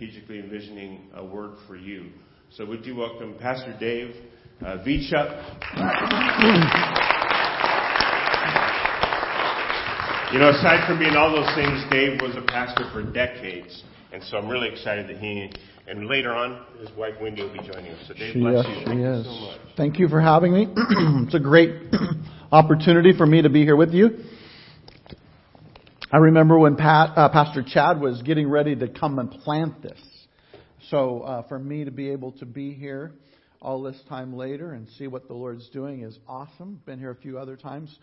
strategically envisioning a word for you. So would you welcome Pastor Dave uh, Vichup? You know, aside from being all those things, Dave was a pastor for decades. And so I'm really excited that he, and later on, his wife Wendy will be joining us. So Dave, she bless is, you. Thank is. you so much. Thank you for having me. it's a great opportunity for me to be here with you. I remember when Pat, uh, Pastor Chad was getting ready to come and plant this. So uh, for me to be able to be here all this time later and see what the Lord's doing is awesome. Been here a few other times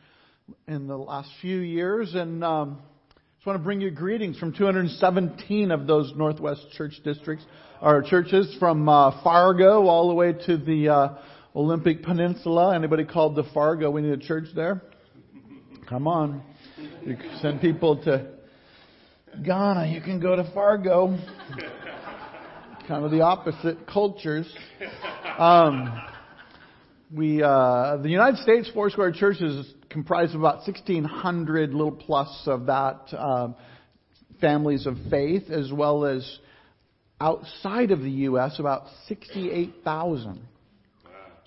in the last few years, and um, just want to bring you greetings from 217 of those Northwest church districts, or churches from uh, Fargo all the way to the uh, Olympic Peninsula. Anybody called to Fargo? We need a church there. Come on, you can send people to Ghana. You can go to Fargo. kind of the opposite cultures. Um, we uh, the United States Foursquare Church is comprised of about 1,600 little plus of that um, families of faith, as well as outside of the U.S. about 68,000.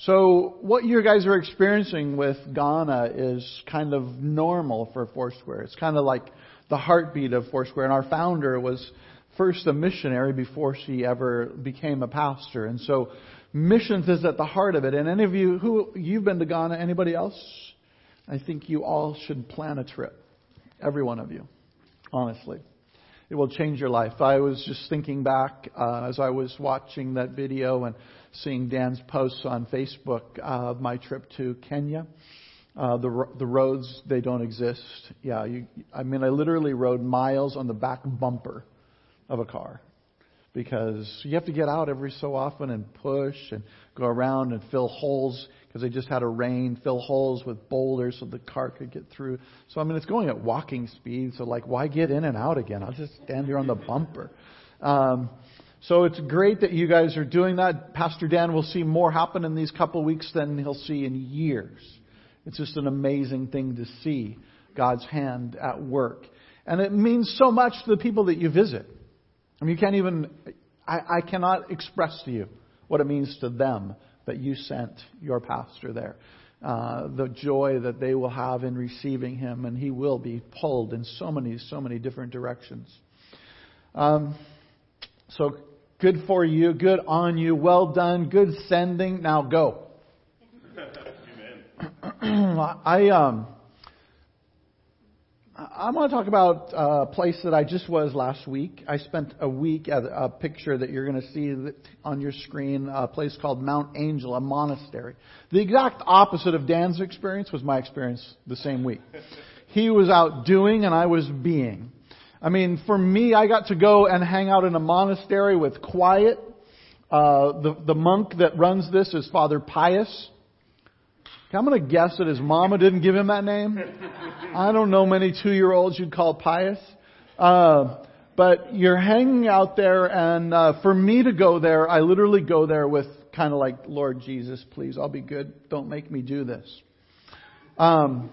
So what you guys are experiencing with Ghana is kind of normal for Foursquare. It's kind of like the heartbeat of Foursquare, and our founder was first a missionary before she ever became a pastor, and so missions is at the heart of it. And any of you who you've been to Ghana, anybody else? I think you all should plan a trip. Every one of you. Honestly. It will change your life. I was just thinking back uh, as I was watching that video and seeing Dan's posts on Facebook uh, of my trip to Kenya. Uh, the the roads they don't exist. Yeah, you, I mean I literally rode miles on the back bumper of a car because you have to get out every so often and push and go around and fill holes because they just had a rain, fill holes with boulders so the car could get through. So I mean, it's going at walking speed. So like, why get in and out again? I'll just stand here on the bumper. Um, so it's great that you guys are doing that. Pastor Dan will see more happen in these couple weeks than he'll see in years. It's just an amazing thing to see God's hand at work. And it means so much to the people that you visit. I mean, you can't even, I, I cannot express to you what it means to them that you sent your pastor there. Uh, the joy that they will have in receiving him, and he will be pulled in so many, so many different directions. Um, so good for you, good on you, well done, good sending. Now go. I um, I want to talk about a place that I just was last week. I spent a week at a picture that you're going to see on your screen, a place called Mount Angel, a monastery. The exact opposite of Dan's experience was my experience the same week. He was out doing and I was being. I mean, for me, I got to go and hang out in a monastery with quiet. Uh, the, the monk that runs this is Father Pius. I'm going to guess that his mama didn't give him that name. I don't know many two-year-olds you'd call pious. Uh, but you're hanging out there, and uh, for me to go there, I literally go there with kind of like, Lord Jesus, please, I'll be good. Don't make me do this. Um,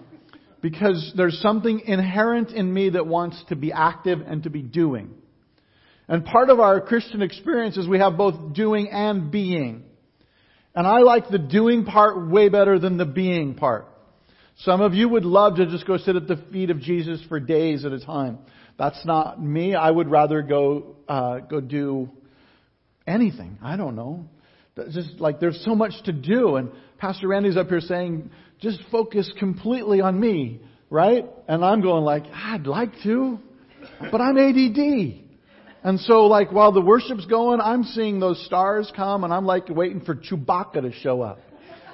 because there's something inherent in me that wants to be active and to be doing. And part of our Christian experience is we have both doing and being. And I like the doing part way better than the being part. Some of you would love to just go sit at the feet of Jesus for days at a time. That's not me. I would rather go uh, go do anything. I don't know. Just like there's so much to do, and Pastor Randy's up here saying, just focus completely on me, right? And I'm going like, I'd like to, but I'm ADD. And so, like, while the worship's going, I'm seeing those stars come, and I'm like waiting for Chewbacca to show up.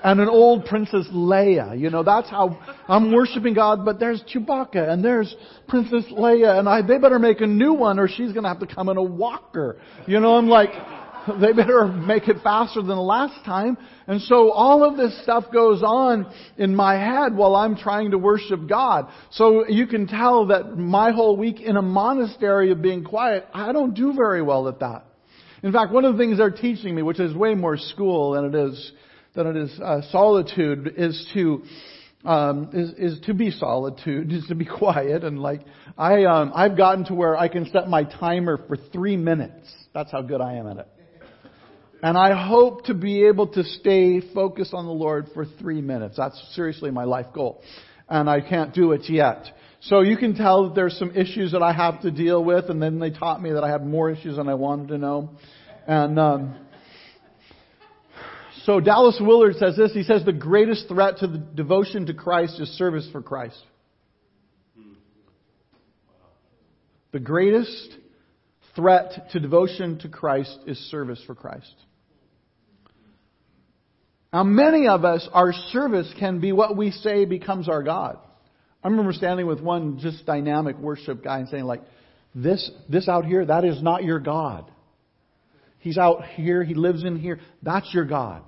And an old Princess Leia. You know, that's how I'm worshiping God, but there's Chewbacca, and there's Princess Leia, and I, they better make a new one, or she's gonna have to come in a walker. You know, I'm like, they better make it faster than the last time. And so all of this stuff goes on in my head while I'm trying to worship God. So you can tell that my whole week in a monastery of being quiet, I don't do very well at that. In fact, one of the things they're teaching me, which is way more school than it is than it is uh, solitude, is to um, is, is to be solitude, is to be quiet, and like I um, I've gotten to where I can set my timer for three minutes That's how good I am at it. And I hope to be able to stay focused on the Lord for three minutes. That's seriously my life goal. And I can't do it yet. So you can tell that there's some issues that I have to deal with, and then they taught me that I have more issues than I wanted to know. And um, so Dallas Willard says this. He says the greatest threat to the devotion to Christ is service for Christ. The greatest threat to devotion to Christ is service for Christ. Now, many of us, our service can be what we say becomes our God. I remember standing with one just dynamic worship guy and saying, like, this, this out here, that is not your God. He's out here, he lives in here. That's your God.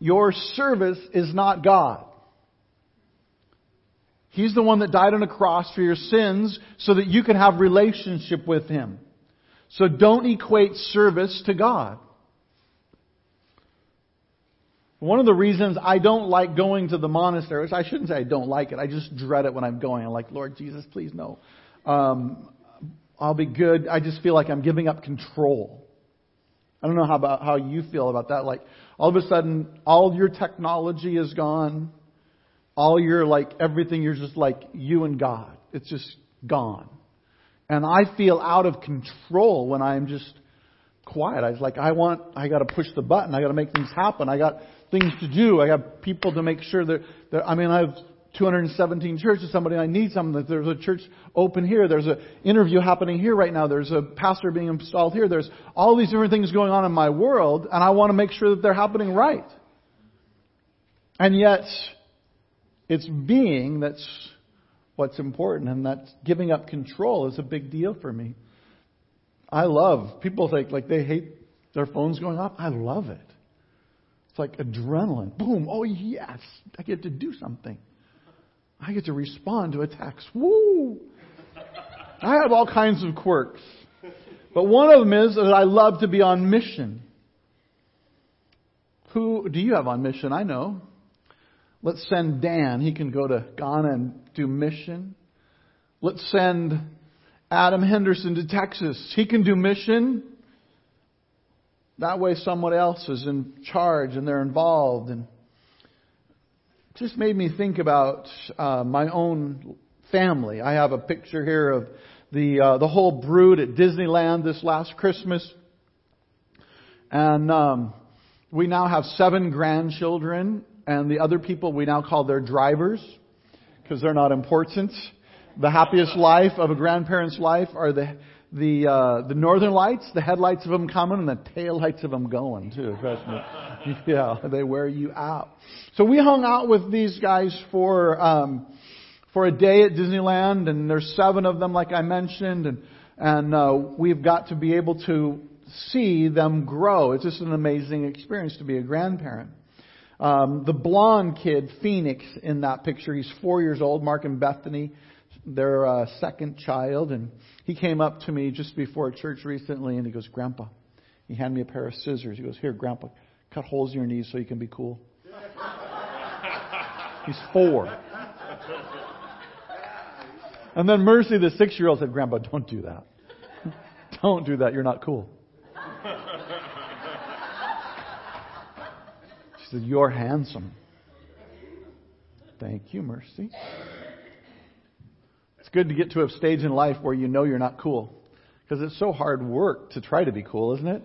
Your service is not God. He's the one that died on a cross for your sins so that you can have relationship with Him. So don't equate service to God. One of the reasons I don't like going to the monasteries, I shouldn't say I don't like it, I just dread it when I'm going. I'm like, Lord Jesus, please no. Um, I'll be good. I just feel like I'm giving up control. I don't know how about how you feel about that. Like all of a sudden, all your technology is gone. All your like everything, you're just like you and God. It's just gone. And I feel out of control when I'm just quiet. I was like, I want, I got to push the button. I got to make things happen. I got things to do. I have people to make sure that, that I mean, I have 217 churches. Somebody, I need something. There's a church open here. There's an interview happening here right now. There's a pastor being installed here. There's all these different things going on in my world, and I want to make sure that they're happening right. And yet, it's being that's what's important, and that giving up control is a big deal for me. I love people think like they hate their phones going off. I love it. It's like adrenaline. Boom. Oh, yes. I get to do something. I get to respond to attacks. Woo! I have all kinds of quirks. But one of them is that I love to be on mission. Who do you have on mission? I know. Let's send Dan. He can go to Ghana and do mission. Let's send Adam Henderson to Texas. He can do mission. That way, someone else is in charge and they're involved. And it just made me think about uh, my own family. I have a picture here of the uh, the whole brood at Disneyland this last Christmas, and um, we now have seven grandchildren. And the other people we now call their drivers because they're not important. The happiest life of a grandparent's life are the the uh, the northern lights, the headlights of them coming, and the tail lights of them going too. Trust me. Yeah, they wear you out. So we hung out with these guys for um, for a day at Disneyland, and there's seven of them, like I mentioned, and and uh, we've got to be able to see them grow. It's just an amazing experience to be a grandparent. Um, the blonde kid, Phoenix, in that picture, he's four years old. Mark and Bethany, their uh, second child, and he came up to me just before church recently and he goes, Grandpa, he handed me a pair of scissors. He goes, Here, Grandpa, cut holes in your knees so you can be cool. He's four. And then Mercy, the six year old, said, Grandpa, don't do that. Don't do that. You're not cool. She said, You're handsome. Thank you, Mercy good to get to a stage in life where you know you're not cool. Because it's so hard work to try to be cool, isn't it?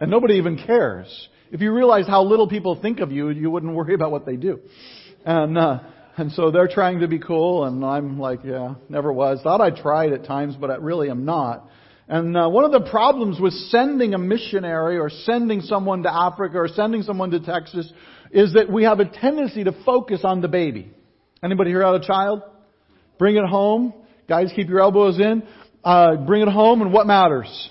And nobody even cares. If you realize how little people think of you, you wouldn't worry about what they do. And, uh, and so they're trying to be cool, and I'm like, yeah, never was. Thought I tried at times, but I really am not. And uh, one of the problems with sending a missionary or sending someone to Africa or sending someone to Texas is that we have a tendency to focus on the baby. Anybody here have a child? Bring it home. Guys, keep your elbows in. Uh, bring it home, and what matters?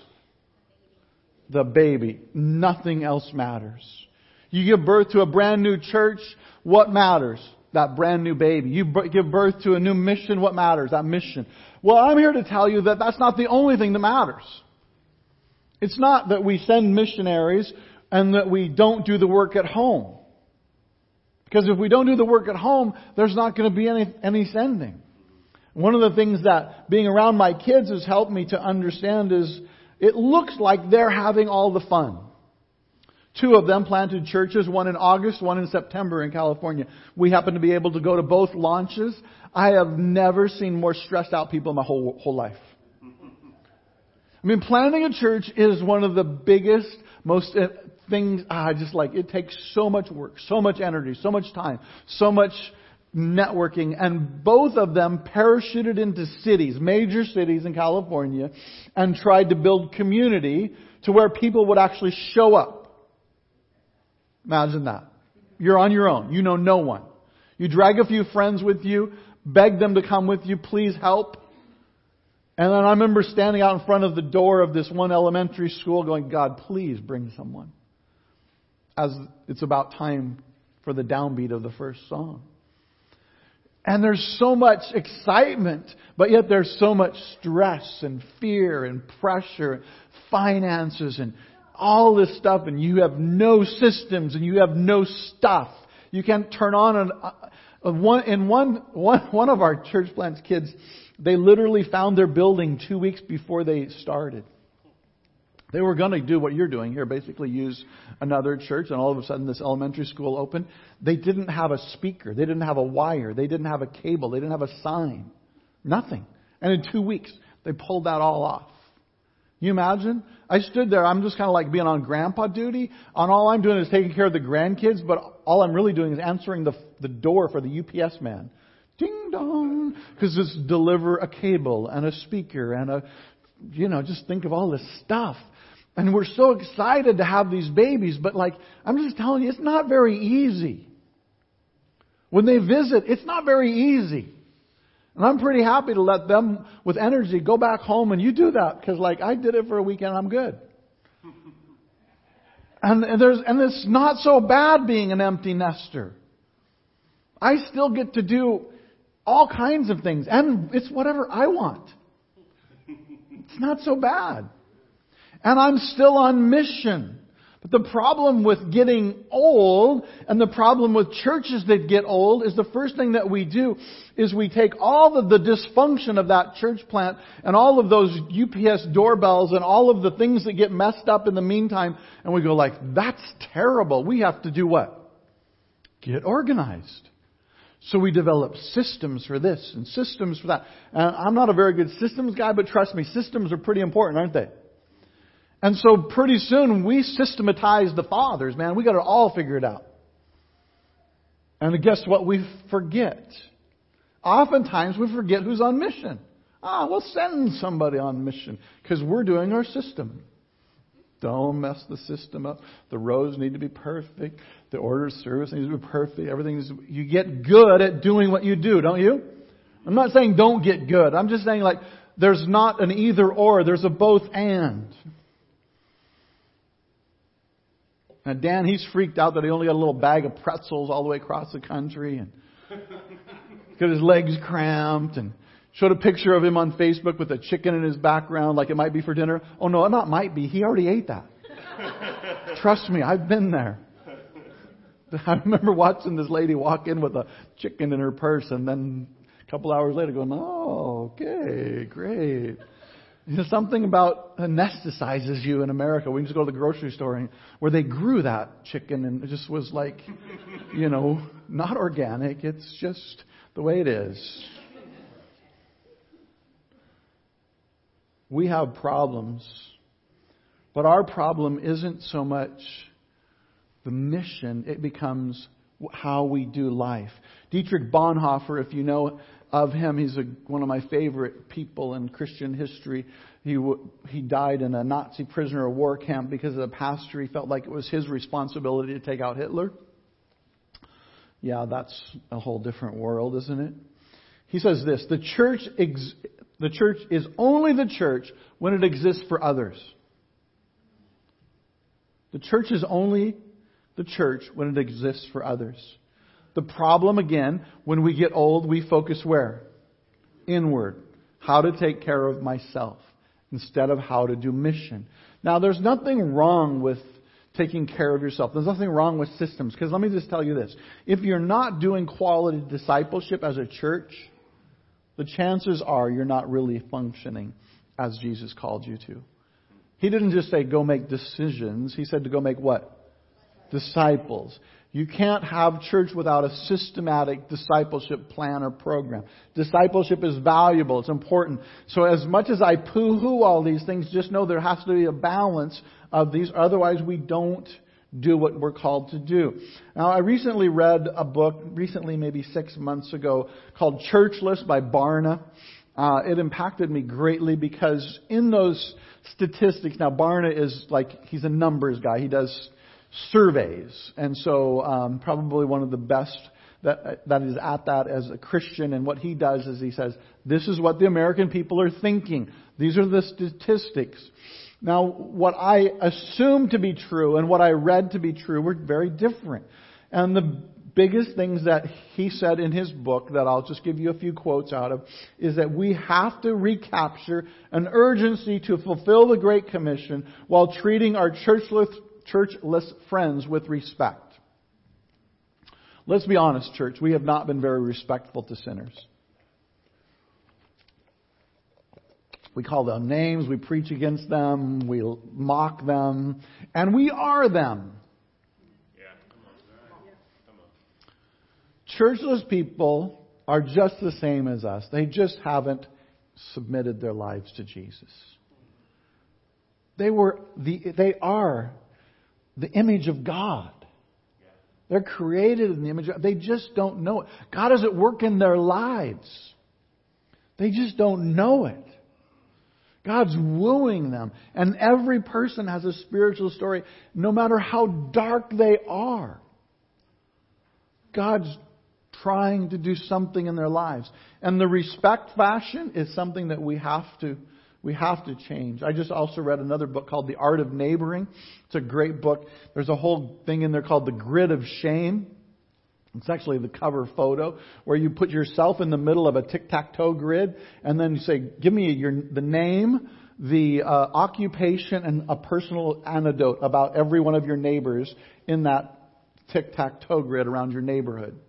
The baby. Nothing else matters. You give birth to a brand new church, what matters? That brand new baby. You give birth to a new mission, what matters? That mission. Well, I'm here to tell you that that's not the only thing that matters. It's not that we send missionaries and that we don't do the work at home. Because if we don't do the work at home, there's not going to be any, any sending. One of the things that being around my kids has helped me to understand is it looks like they're having all the fun. Two of them planted churches, one in August, one in September in California. We happened to be able to go to both launches. I have never seen more stressed out people in my whole, whole life. I mean, planting a church is one of the biggest, most uh, things, I ah, just like, it takes so much work, so much energy, so much time, so much networking, and both of them parachuted into cities, major cities in California, and tried to build community to where people would actually show up. Imagine that. You're on your own. You know no one. You drag a few friends with you, beg them to come with you, please help. And then I remember standing out in front of the door of this one elementary school going, God, please bring someone. As it's about time for the downbeat of the first song. And there's so much excitement, but yet there's so much stress and fear and pressure, finances and all this stuff and you have no systems and you have no stuff. You can't turn on an, uh, one, in one, one, one of our church plants kids, they literally found their building two weeks before they started. They were going to do what you're doing here, basically use another church, and all of a sudden this elementary school opened. They didn't have a speaker. They didn't have a wire. They didn't have a cable. They didn't have a sign. Nothing. And in two weeks, they pulled that all off. You imagine? I stood there, I'm just kind of like being on grandpa duty, and all I'm doing is taking care of the grandkids, but all I'm really doing is answering the, the door for the UPS man. Ding dong! Because it's deliver a cable and a speaker and a, you know, just think of all this stuff. And we're so excited to have these babies, but like, I'm just telling you, it's not very easy. When they visit, it's not very easy. And I'm pretty happy to let them with energy go back home and you do that because like I did it for a weekend, I'm good. And, and there's, and it's not so bad being an empty nester. I still get to do all kinds of things and it's whatever I want. It's not so bad. And I'm still on mission. But the problem with getting old and the problem with churches that get old is the first thing that we do is we take all of the dysfunction of that church plant and all of those UPS doorbells and all of the things that get messed up in the meantime and we go like, that's terrible. We have to do what? Get organized. So we develop systems for this and systems for that. And I'm not a very good systems guy, but trust me, systems are pretty important, aren't they? And so pretty soon we systematize the fathers, man. We got it all figured out. And guess what? We forget. Oftentimes we forget who's on mission. Ah, we'll send somebody on mission because we're doing our system. Don't mess the system up. The roads need to be perfect. The order of service needs to be perfect. Everything is, you get good at doing what you do, don't you? I'm not saying don't get good. I'm just saying like, there's not an either or, there's a both and. Now, Dan, he's freaked out that he only got a little bag of pretzels all the way across the country and got his legs cramped and showed a picture of him on Facebook with a chicken in his background like it might be for dinner. Oh no, not might be. He already ate that. Trust me, I've been there. I remember watching this lady walk in with a chicken in her purse and then a couple hours later going, oh, okay, great. You know, something about anesthetizes you in America. We just go to the grocery store and, where they grew that chicken and it just was like, you know, not organic. It's just the way it is. We have problems, but our problem isn't so much the mission, it becomes how we do life. Dietrich Bonhoeffer, if you know of him. He's a, one of my favorite people in Christian history. He, he died in a Nazi prisoner of war camp because of the pastor, he felt like it was his responsibility to take out Hitler. Yeah, that's a whole different world, isn't it? He says this, the church, ex, the church is only the church when it exists for others. The church is only the church when it exists for others. The problem, again, when we get old, we focus where? Inward. How to take care of myself instead of how to do mission. Now, there's nothing wrong with taking care of yourself. There's nothing wrong with systems. Because let me just tell you this. If you're not doing quality discipleship as a church, the chances are you're not really functioning as Jesus called you to. He didn't just say go make decisions. He said to go make what? Disciples. You can't have church without a systematic discipleship plan or program. Discipleship is valuable. It's important. So as much as I poo-hoo all these things, just know there has to be a balance of these. Otherwise we don't do what we're called to do. Now I recently read a book, recently maybe six months ago, called Churchless by Barna. Uh, it impacted me greatly because in those statistics, now Barna is like, he's a numbers guy. He does surveys. And so, um, probably one of the best that, that is at that as a Christian. And what he does is he says, this is what the American people are thinking. These are the statistics. Now, what I assume to be true and what I read to be true were very different. And the biggest things that he said in his book that I'll just give you a few quotes out of is that we have to recapture an urgency to fulfill the Great Commission while treating our churchless churchless friends with respect. Let's be honest, church. We have not been very respectful to sinners. We call them names, we preach against them, we mock them, and we are them. Churchless people are just the same as us. They just haven't submitted their lives to Jesus. They were the, they are the image of God. They're created in the image of They just don't know it. God is at work in their lives. They just don't know it. God's wooing them. And every person has a spiritual story, no matter how dark they are. God's trying to do something in their lives. And the respect fashion is something that we have to we have to change. I just also read another book called The Art of Neighboring. It's a great book. There's a whole thing in there called The Grid of Shame. It's actually the cover photo where you put yourself in the middle of a tic-tac-toe grid and then you say, give me your, the name, the uh, occupation, and a personal anecdote about every one of your neighbors in that tic-tac-toe grid around your neighborhood.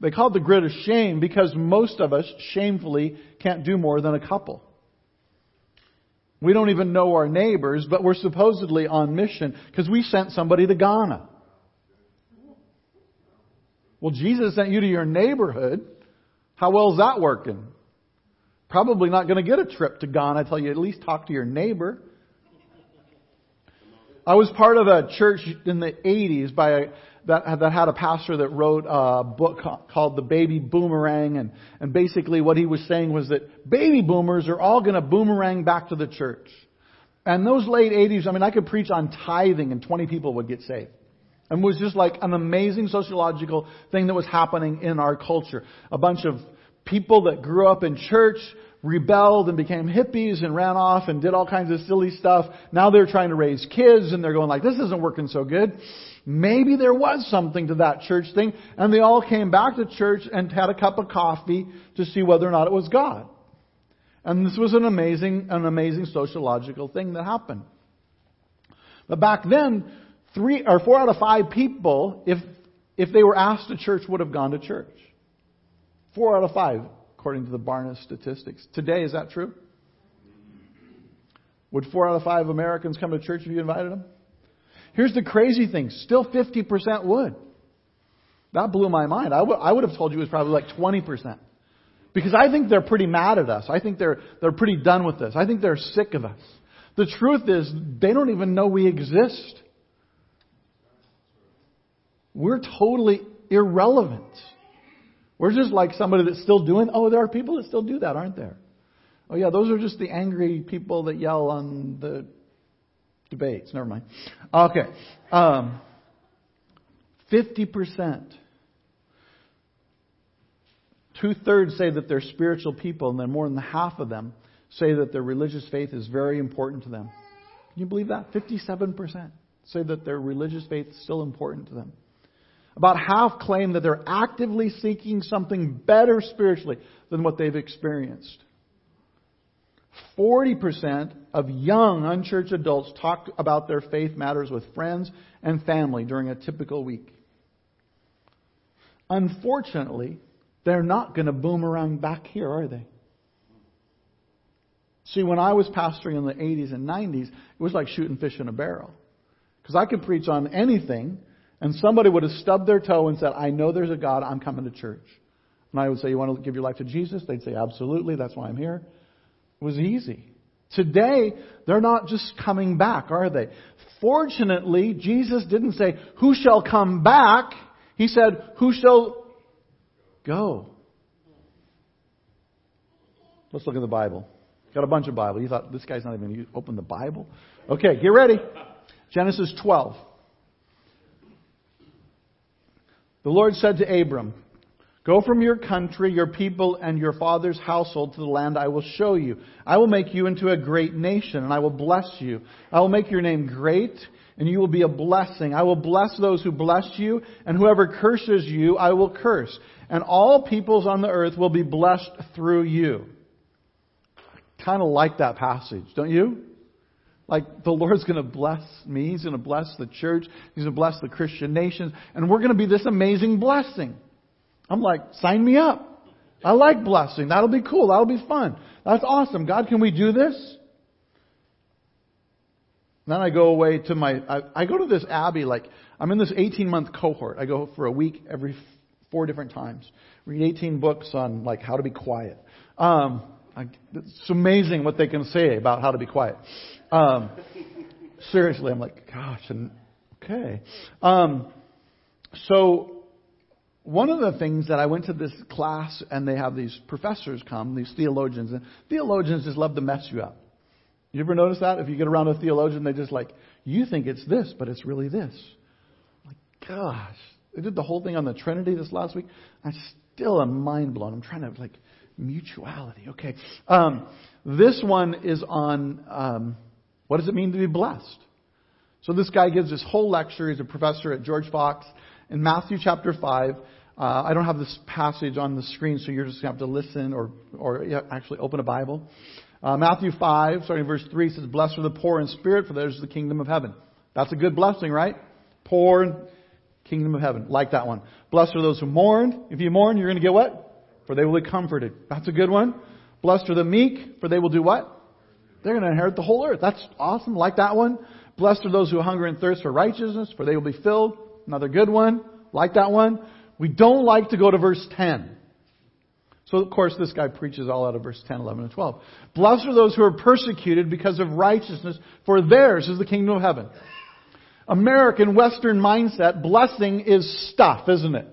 They call it the grid of shame because most of us shamefully can't do more than a couple. We don't even know our neighbors, but we're supposedly on mission because we sent somebody to Ghana. Well, Jesus sent you to your neighborhood. How well is that working? Probably not going to get a trip to Ghana until you at least talk to your neighbor. I was part of a church in the 80s by a, that, that had a pastor that wrote a book called The Baby Boomerang. And, and basically what he was saying was that baby boomers are all going to boomerang back to the church. And those late 80s, I mean, I could preach on tithing and 20 people would get saved. And it was just like an amazing sociological thing that was happening in our culture. A bunch of people that grew up in church rebelled and became hippies and ran off and did all kinds of silly stuff. Now they're trying to raise kids and they're going like, this isn't working so good. Maybe there was something to that church thing, and they all came back to church and had a cup of coffee to see whether or not it was God. And this was an amazing, an amazing sociological thing that happened. But back then, three or four out of five people, if if they were asked to church, would have gone to church. Four out of five, according to the Barna statistics. Today, is that true? Would four out of five Americans come to church if you invited them? Here's the crazy thing still 50% would. That blew my mind. I, w- I would have told you it was probably like 20%. Because I think they're pretty mad at us. I think they're, they're pretty done with this. I think they're sick of us. The truth is, they don't even know we exist. We're totally irrelevant. We're just like somebody that's still doing, oh, there are people that still do that, aren't there? Oh, yeah, those are just the angry people that yell on the debates. Never mind. Okay. Um, 50%. Two thirds say that they're spiritual people, and then more than half of them say that their religious faith is very important to them. Can you believe that? 57% say that their religious faith is still important to them. About half claim that they're actively seeking something better spiritually than what they've experienced. 40% of young unchurched adults talk about their faith matters with friends and family during a typical week. Unfortunately, they're not going to boomerang back here, are they? See, when I was pastoring in the 80s and 90s, it was like shooting fish in a barrel. Because I could preach on anything, and somebody would have stubbed their toe and said, I know there's a God, I'm coming to church. And I would say, You want to give your life to Jesus? They'd say, Absolutely, that's why I'm here. Was easy. Today, they're not just coming back, are they? Fortunately, Jesus didn't say, Who shall come back? He said, Who shall go? Let's look at the Bible. Got a bunch of Bible. You thought this guy's not even going to open the Bible? Okay, get ready. Genesis 12. The Lord said to Abram, Go from your country, your people, and your father's household to the land I will show you. I will make you into a great nation, and I will bless you. I will make your name great, and you will be a blessing. I will bless those who bless you, and whoever curses you, I will curse. And all peoples on the earth will be blessed through you. Kind of like that passage, don't you? Like the Lord's going to bless me. He's going to bless the church. He's going to bless the Christian nations. And we're going to be this amazing blessing. I'm like, sign me up. I like blessing. That'll be cool. That'll be fun. That's awesome. God, can we do this? Then I go away to my, I, I go to this Abbey, like, I'm in this 18 month cohort. I go for a week every four different times. Read 18 books on, like, how to be quiet. Um, I, it's amazing what they can say about how to be quiet. Um, seriously, I'm like, gosh, and, okay. Um, so one of the things that I went to this class and they have these professors come, these theologians, and theologians just love to mess you up. You ever notice that? If you get around a theologian, they just like, you think it's this, but it's really this. Like, gosh. They did the whole thing on the Trinity this last week. I still am mind blown. I'm trying to like mutuality. Okay. Um, this one is on um, what does it mean to be blessed? So this guy gives this whole lecture. He's a professor at George Fox in Matthew chapter 5. Uh, I don't have this passage on the screen, so you're just going to have to listen or, or actually open a Bible. Uh, Matthew 5, starting verse 3, says, Blessed are the poor in spirit, for theirs is the kingdom of heaven. That's a good blessing, right? Poor, kingdom of heaven. Like that one. Blessed are those who mourn. If you mourn, you're going to get what? For they will be comforted. That's a good one. Blessed are the meek, for they will do what? They're going to inherit the whole earth. That's awesome. Like that one. Blessed are those who hunger and thirst for righteousness, for they will be filled. Another good one. Like that one. We don't like to go to verse 10. So, of course, this guy preaches all out of verse 10, 11, and 12. Blessed are those who are persecuted because of righteousness, for theirs is the kingdom of heaven. American Western mindset, blessing is stuff, isn't it?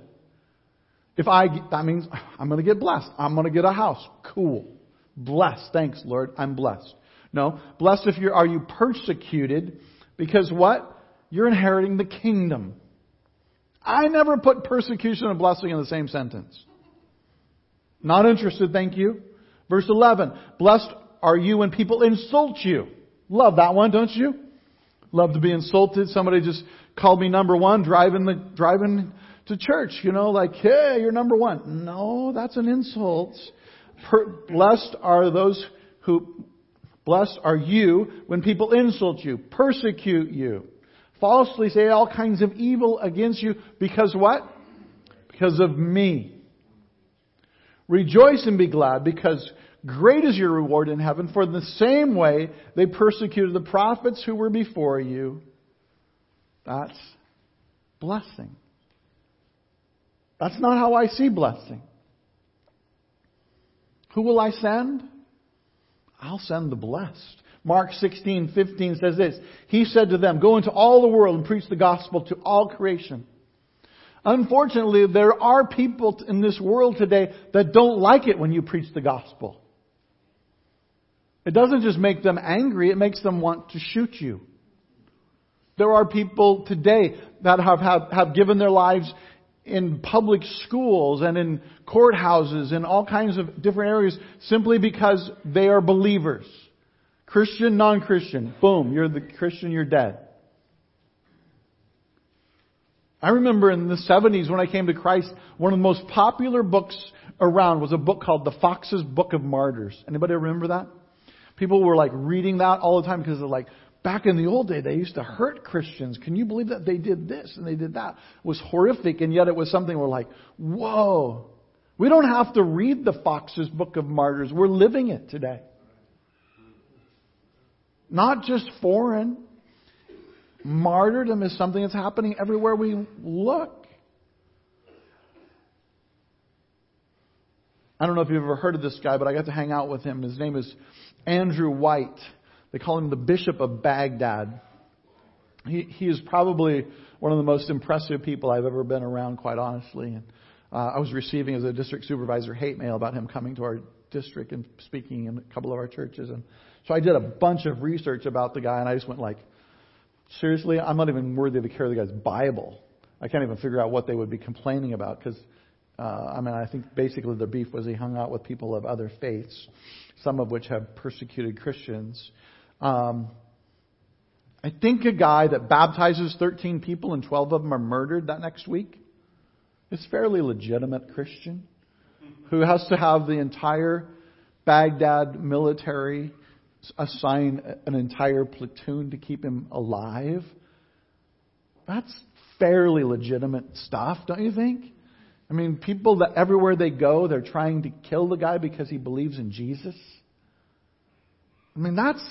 If I, that means I'm going to get blessed. I'm going to get a house. Cool. Blessed. Thanks, Lord. I'm blessed. No. Blessed if you are you persecuted because what? You're inheriting the kingdom. I never put persecution and blessing in the same sentence. Not interested, thank you. Verse 11. Blessed are you when people insult you. Love that one, don't you? Love to be insulted. Somebody just called me number one driving the, driving to church, you know, like, hey, you're number one. No, that's an insult. Per, blessed are those who, blessed are you when people insult you, persecute you, falsely say all kinds of evil against you because what? Because of me. Rejoice and be glad because great is your reward in heaven for in the same way they persecuted the prophets who were before you. That's blessing. That's not how I see blessing. Who will I send? I'll send the blessed. Mark 16, 15 says this. He said to them, Go into all the world and preach the gospel to all creation. Unfortunately, there are people in this world today that don't like it when you preach the gospel. It doesn't just make them angry, it makes them want to shoot you. There are people today that have, have, have given their lives in public schools and in courthouses and all kinds of different areas simply because they are believers. Christian, non-Christian. Boom, you're the Christian, you're dead. I remember in the 70s when I came to Christ, one of the most popular books around was a book called The Foxe's Book of Martyrs. Anybody remember that? People were like reading that all the time because they're like, back in the old day, they used to hurt Christians. Can you believe that they did this and they did that? It was horrific, and yet it was something we're like, whoa. We don't have to read the Foxe's Book of Martyrs. We're living it today. Not just foreign. Martyrdom is something that's happening everywhere we look. I don't know if you've ever heard of this guy, but I got to hang out with him. His name is Andrew White. They call him the Bishop of Baghdad. He, he is probably one of the most impressive people I've ever been around, quite honestly. And uh, I was receiving as a district supervisor hate mail about him coming to our district and speaking in a couple of our churches. And so I did a bunch of research about the guy, and I just went like, seriously, I'm not even worthy to carry the guy's Bible. I can't even figure out what they would be complaining about because, uh, I mean, I think basically the beef was he hung out with people of other faiths, some of which have persecuted Christians. Um, I think a guy that baptizes 13 people and 12 of them are murdered that next week is fairly legitimate Christian who has to have the entire Baghdad military assign an entire platoon to keep him alive. That's fairly legitimate stuff, don't you think? I mean, people that everywhere they go, they're trying to kill the guy because he believes in Jesus. I mean, that's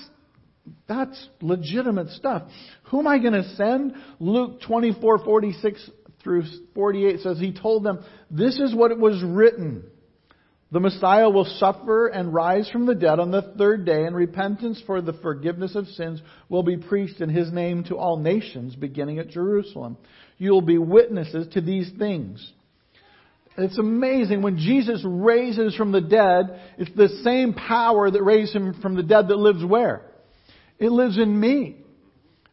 that's legitimate stuff. Who am I going to send? Luke 24, 46 through 48 says, He told them, This is what it was written. The Messiah will suffer and rise from the dead on the third day, and repentance for the forgiveness of sins will be preached in His name to all nations, beginning at Jerusalem. You will be witnesses to these things. It's amazing. When Jesus raises from the dead, it's the same power that raised Him from the dead that lives where? It lives in me.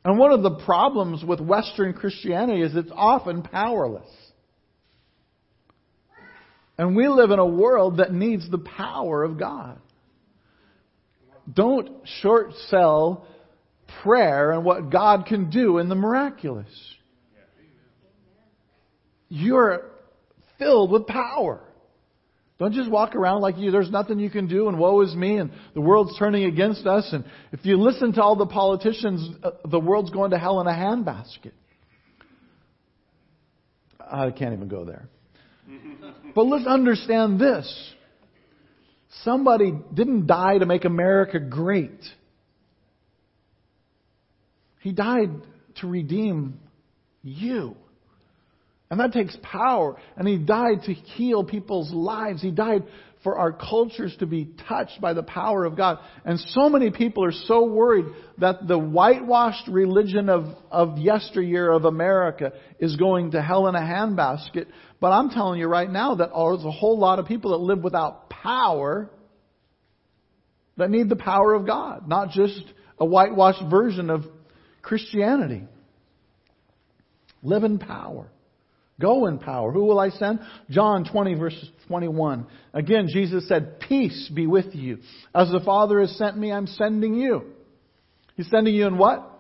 And one of the problems with Western Christianity is it's often powerless. And we live in a world that needs the power of God. Don't short sell prayer and what God can do in the miraculous. You're filled with power. Don't just walk around like you, there's nothing you can do and woe is me and the world's turning against us. And if you listen to all the politicians, uh, the world's going to hell in a handbasket. I can't even go there. But let's understand this. Somebody didn't die to make America great. He died to redeem you. And that takes power. And He died to heal people's lives. He died for our cultures to be touched by the power of God. And so many people are so worried that the whitewashed religion of, of yesteryear of America is going to hell in a handbasket. But I'm telling you right now that there's a whole lot of people that live without power that need the power of God, not just a whitewashed version of Christianity. Live in power. Go in power. Who will I send? John 20 verse 21. Again, Jesus said, peace be with you. As the Father has sent me, I'm sending you. He's sending you in what?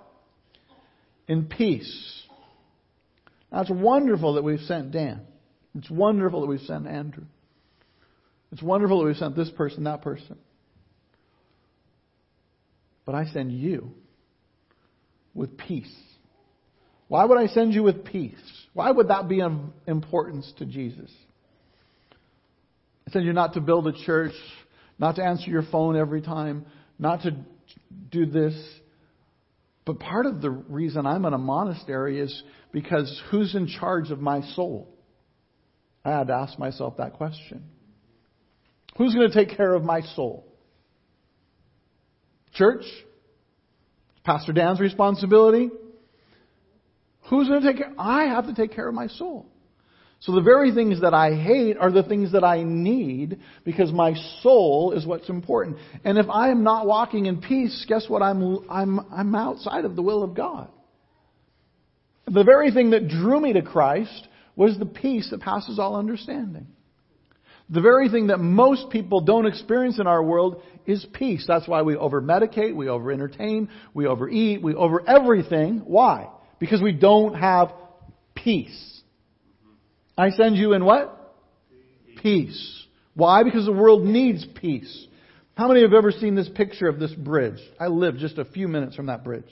In peace. Now it's wonderful that we've sent Dan. It's wonderful that we've sent Andrew. It's wonderful that we've sent this person, that person. But I send you with peace. Why would I send you with peace? Why would that be of importance to Jesus? I send you not to build a church, not to answer your phone every time, not to do this. But part of the reason I'm in a monastery is because who's in charge of my soul? I had to ask myself that question. Who's going to take care of my soul? Church? Pastor Dan's responsibility? Who's going to take care? I have to take care of my soul. So the very things that I hate are the things that I need because my soul is what's important. And if I am not walking in peace, guess what? I'm, I'm, I'm outside of the will of God. The very thing that drew me to Christ was the peace that passes all understanding. The very thing that most people don't experience in our world is peace. That's why we over medicate, we over entertain, we overeat, we over everything. Why? Because we don't have peace. I send you in what? Peace. Why? Because the world needs peace. How many have ever seen this picture of this bridge? I live just a few minutes from that bridge.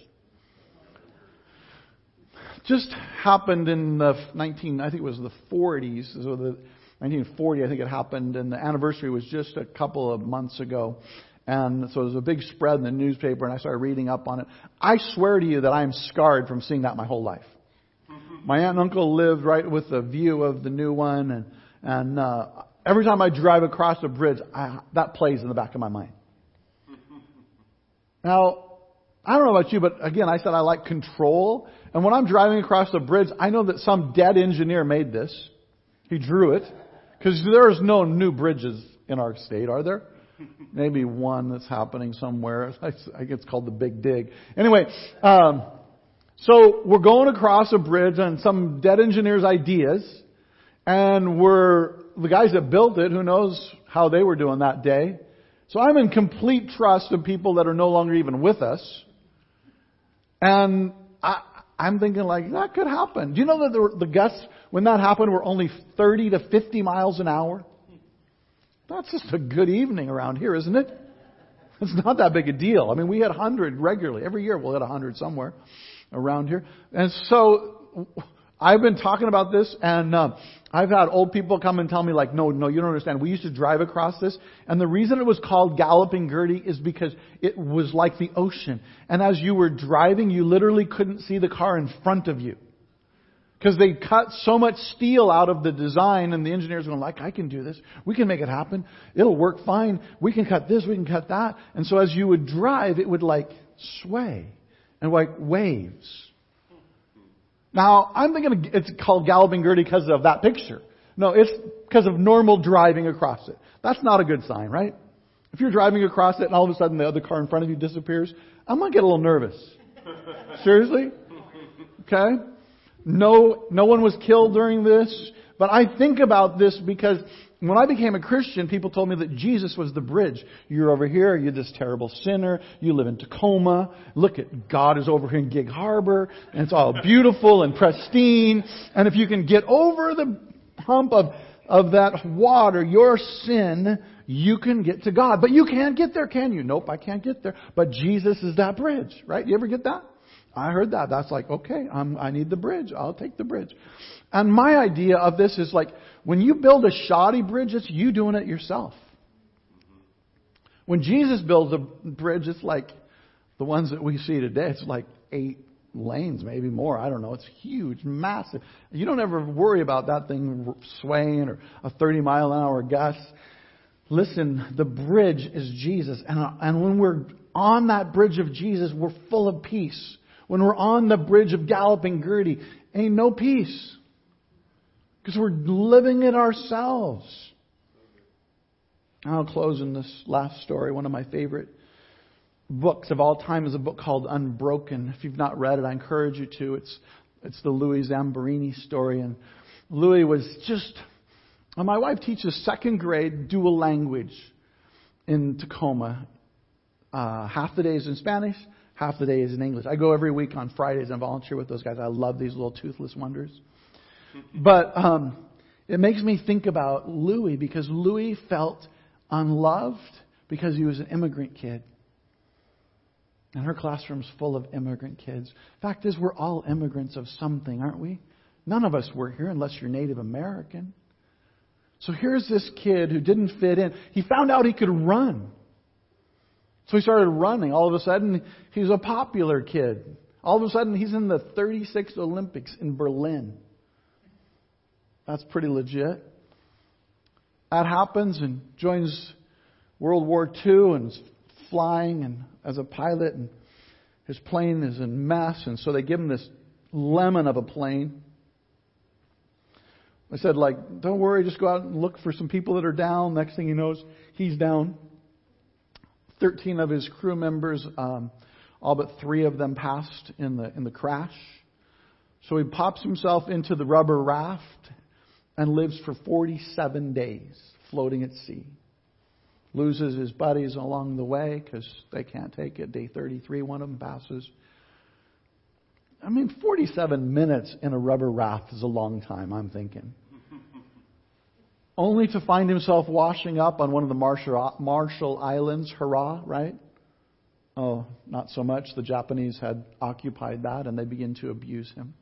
Just happened in the 19, I think it was the 40s, so the 1940, I think it happened, and the anniversary was just a couple of months ago. And so there was a big spread in the newspaper, and I started reading up on it. I swear to you that I am scarred from seeing that my whole life. My aunt and uncle lived right with the view of the new one, and and uh, every time I drive across the bridge, I, that plays in the back of my mind. Now, I don't know about you, but again, I said I like control. And when I'm driving across the bridge, I know that some dead engineer made this. He drew it. Because there's no new bridges in our state, are there? Maybe one that's happening somewhere. I think it's called the Big Dig. Anyway, um, so we're going across a bridge on some dead engineer's ideas, and we're the guys that built it. Who knows how they were doing that day? So I'm in complete trust of people that are no longer even with us. And I, I'm thinking like, that could happen. Do you know that the, the gusts, when that happened, were only 30 to 50 miles an hour? That's just a good evening around here, isn't it? It's not that big a deal. I mean, we had 100 regularly. Every year we'll hit 100 somewhere around here. And so I've been talking about this, and uh, I've had old people come and tell me, like, no, no, you don't understand. We used to drive across this, and the reason it was called Galloping Gertie is because it was like the ocean. And as you were driving, you literally couldn't see the car in front of you. Because they cut so much steel out of the design, and the engineers were like, I can do this. We can make it happen. It'll work fine. We can cut this, we can cut that. And so as you would drive, it would like sway and like waves. Now, I'm thinking it's called Galloping Gertie because of that picture. No, it's because of normal driving across it. That's not a good sign, right? If you're driving across it and all of a sudden the other car in front of you disappears, I'm gonna get a little nervous. Seriously? Okay? No, no one was killed during this, but I think about this because when I became a Christian, people told me that Jesus was the bridge. You're over here, you're this terrible sinner, you live in Tacoma, look at God is over here in Gig Harbor, and it's all beautiful and pristine, and if you can get over the hump of, of that water, your sin, you can get to God. But you can't get there, can you? Nope, I can't get there. But Jesus is that bridge, right? You ever get that? I heard that. That's like, okay, I'm, I need the bridge. I'll take the bridge. And my idea of this is like, when you build a shoddy bridge, it's you doing it yourself. When Jesus builds a bridge, it's like the ones that we see today. It's like eight lanes, maybe more. I don't know. It's huge, massive. You don't ever worry about that thing swaying or a 30 mile an hour gust. Listen, the bridge is Jesus. And, and when we're on that bridge of Jesus, we're full of peace. When we're on the bridge of Galloping Gertie, ain't no peace. Because we're living it ourselves. I'll close in this last story. One of my favorite books of all time is a book called Unbroken. If you've not read it, I encourage you to. It's, it's the Louis Zamperini story. And Louis was just, my wife teaches second grade dual language in Tacoma. Uh, half the days in Spanish, half the day is in English. I go every week on Fridays and volunteer with those guys. I love these little toothless wonders. But um, it makes me think about Louis because Louis felt unloved because he was an immigrant kid. And her classroom's full of immigrant kids. Fact is, we're all immigrants of something, aren't we? None of us were here unless you're Native American. So here's this kid who didn't fit in. He found out he could run. So he started running. All of a sudden, he's a popular kid. All of a sudden, he's in the 36th Olympics in Berlin. That's pretty legit. That happens and joins World War II and is flying and as a pilot and his plane is in mess and so they give him this lemon of a plane. I said like, don't worry, just go out and look for some people that are down. Next thing he knows, he's down. Thirteen of his crew members, um, all but three of them passed in the in the crash. So he pops himself into the rubber raft and lives for 47 days floating at sea. Loses his buddies along the way because they can't take it. Day 33, one of them passes. I mean, 47 minutes in a rubber raft is a long time, I'm thinking. Only to find himself washing up on one of the Marshall, Islands. Hurrah, right? Oh, not so much. The Japanese had occupied that and they begin to abuse him.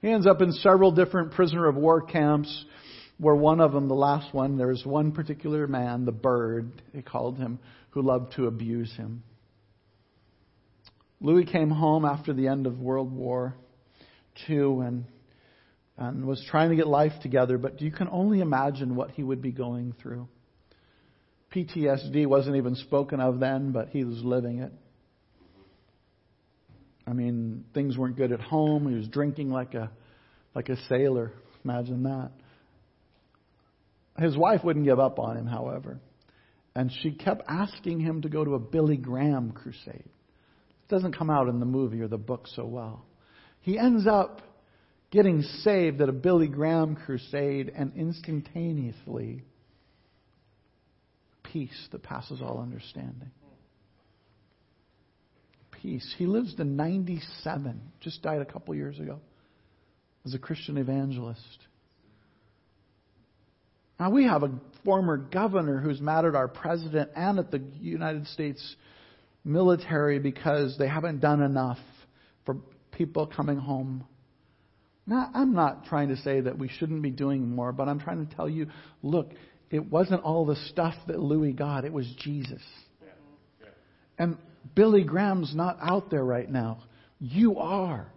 He ends up in several different prisoner of war camps. where one of them, the last one, there was one particular man, the bird, they called him, who loved to abuse him. Louis came home after the end of World War II and, and was trying to get life together, but you can only imagine what he would be going through. PTSD wasn't even spoken of then, but he was living it. I mean, things weren't good at home. He was drinking like a like a sailor. Imagine that. His wife wouldn't give up on him, however. And she kept asking him to go to a Billy Graham crusade. It doesn't come out in the movie or the book so well. He ends up getting saved at a Billy Graham crusade and instantaneously peace that passes all understanding. Peace. He lives to 97, just died a couple years ago as a Christian evangelist. Now, we have a former governor who's mad at our president and at the United States military because they haven't done enough for people coming home. Now, I'm not trying to say that we shouldn't be doing more, but I'm trying to tell you look, it wasn't all the stuff that Louis got, it was Jesus. And Billy Graham's not out there right now. You are.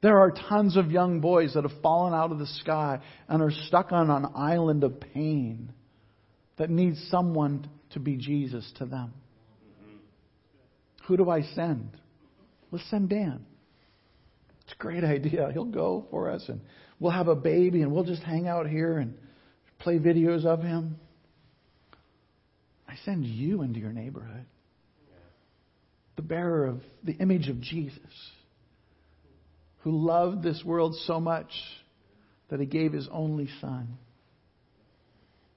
There are tons of young boys that have fallen out of the sky and are stuck on an island of pain that needs someone to be Jesus to them. Who do I send? Let's send Dan. It's a great idea. He'll go for us and we'll have a baby and we'll just hang out here and play videos of him. I send you into your neighborhood. The bearer of the image of Jesus who loved this world so much that he gave his only son.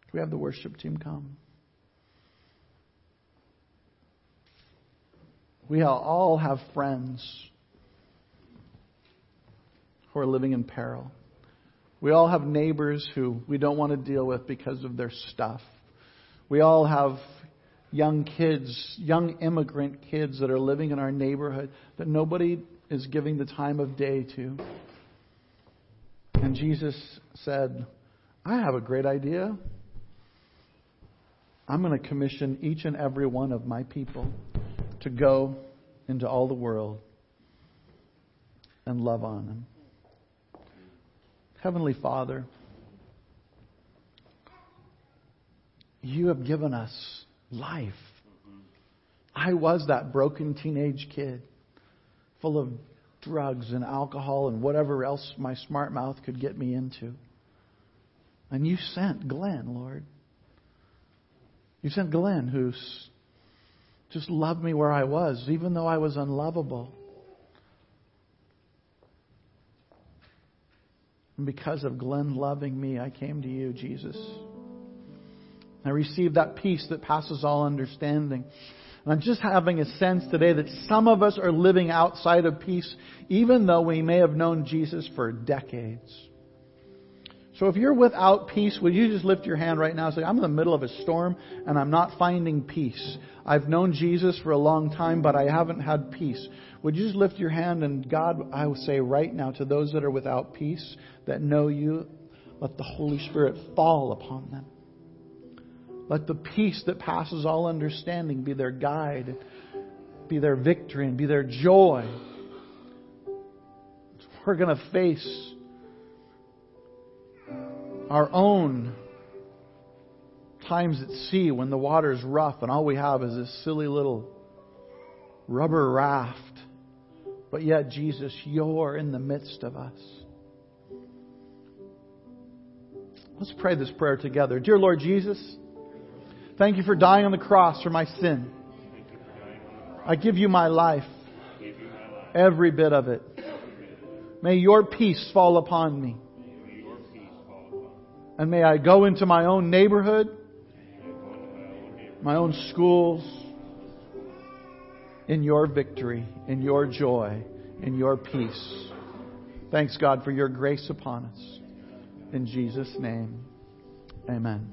Can we have the worship team come? We all have friends who are living in peril. We all have neighbors who we don't want to deal with because of their stuff. We all have young kids, young immigrant kids that are living in our neighborhood that nobody is giving the time of day to. And Jesus said, I have a great idea. I'm going to commission each and every one of my people to go into all the world and love on them. Heavenly Father, you have given us life. I was that broken teenage kid full of drugs and alcohol and whatever else my smart mouth could get me into. And you sent Glenn, Lord. You sent Glenn, who's just loved me where I was, even though I was unlovable. And because of Glenn loving me, I came to you, Jesus. I received that peace that passes all understanding. And I'm just having a sense today that some of us are living outside of peace, even though we may have known Jesus for decades. So if you're without peace, would you just lift your hand right now and say, I'm in the middle of a storm and I'm not finding peace. I've known Jesus for a long time, but I haven't had peace. Would you just lift your hand and God, I will say right now to those that are without peace, that know you, let the Holy Spirit fall upon them. Let the peace that passes all understanding be their guide, be their victory, and be their joy. We're going to face our own times at sea when the water's rough and all we have is this silly little rubber raft. But yet, Jesus, you're in the midst of us. Let's pray this prayer together. Dear Lord Jesus, Thank you for dying on the cross for my sin. I give you my life, every bit of it. May your peace fall upon me. And may I go into my own neighborhood, my own schools, in your victory, in your joy, in your peace. Thanks, God, for your grace upon us. In Jesus' name, amen.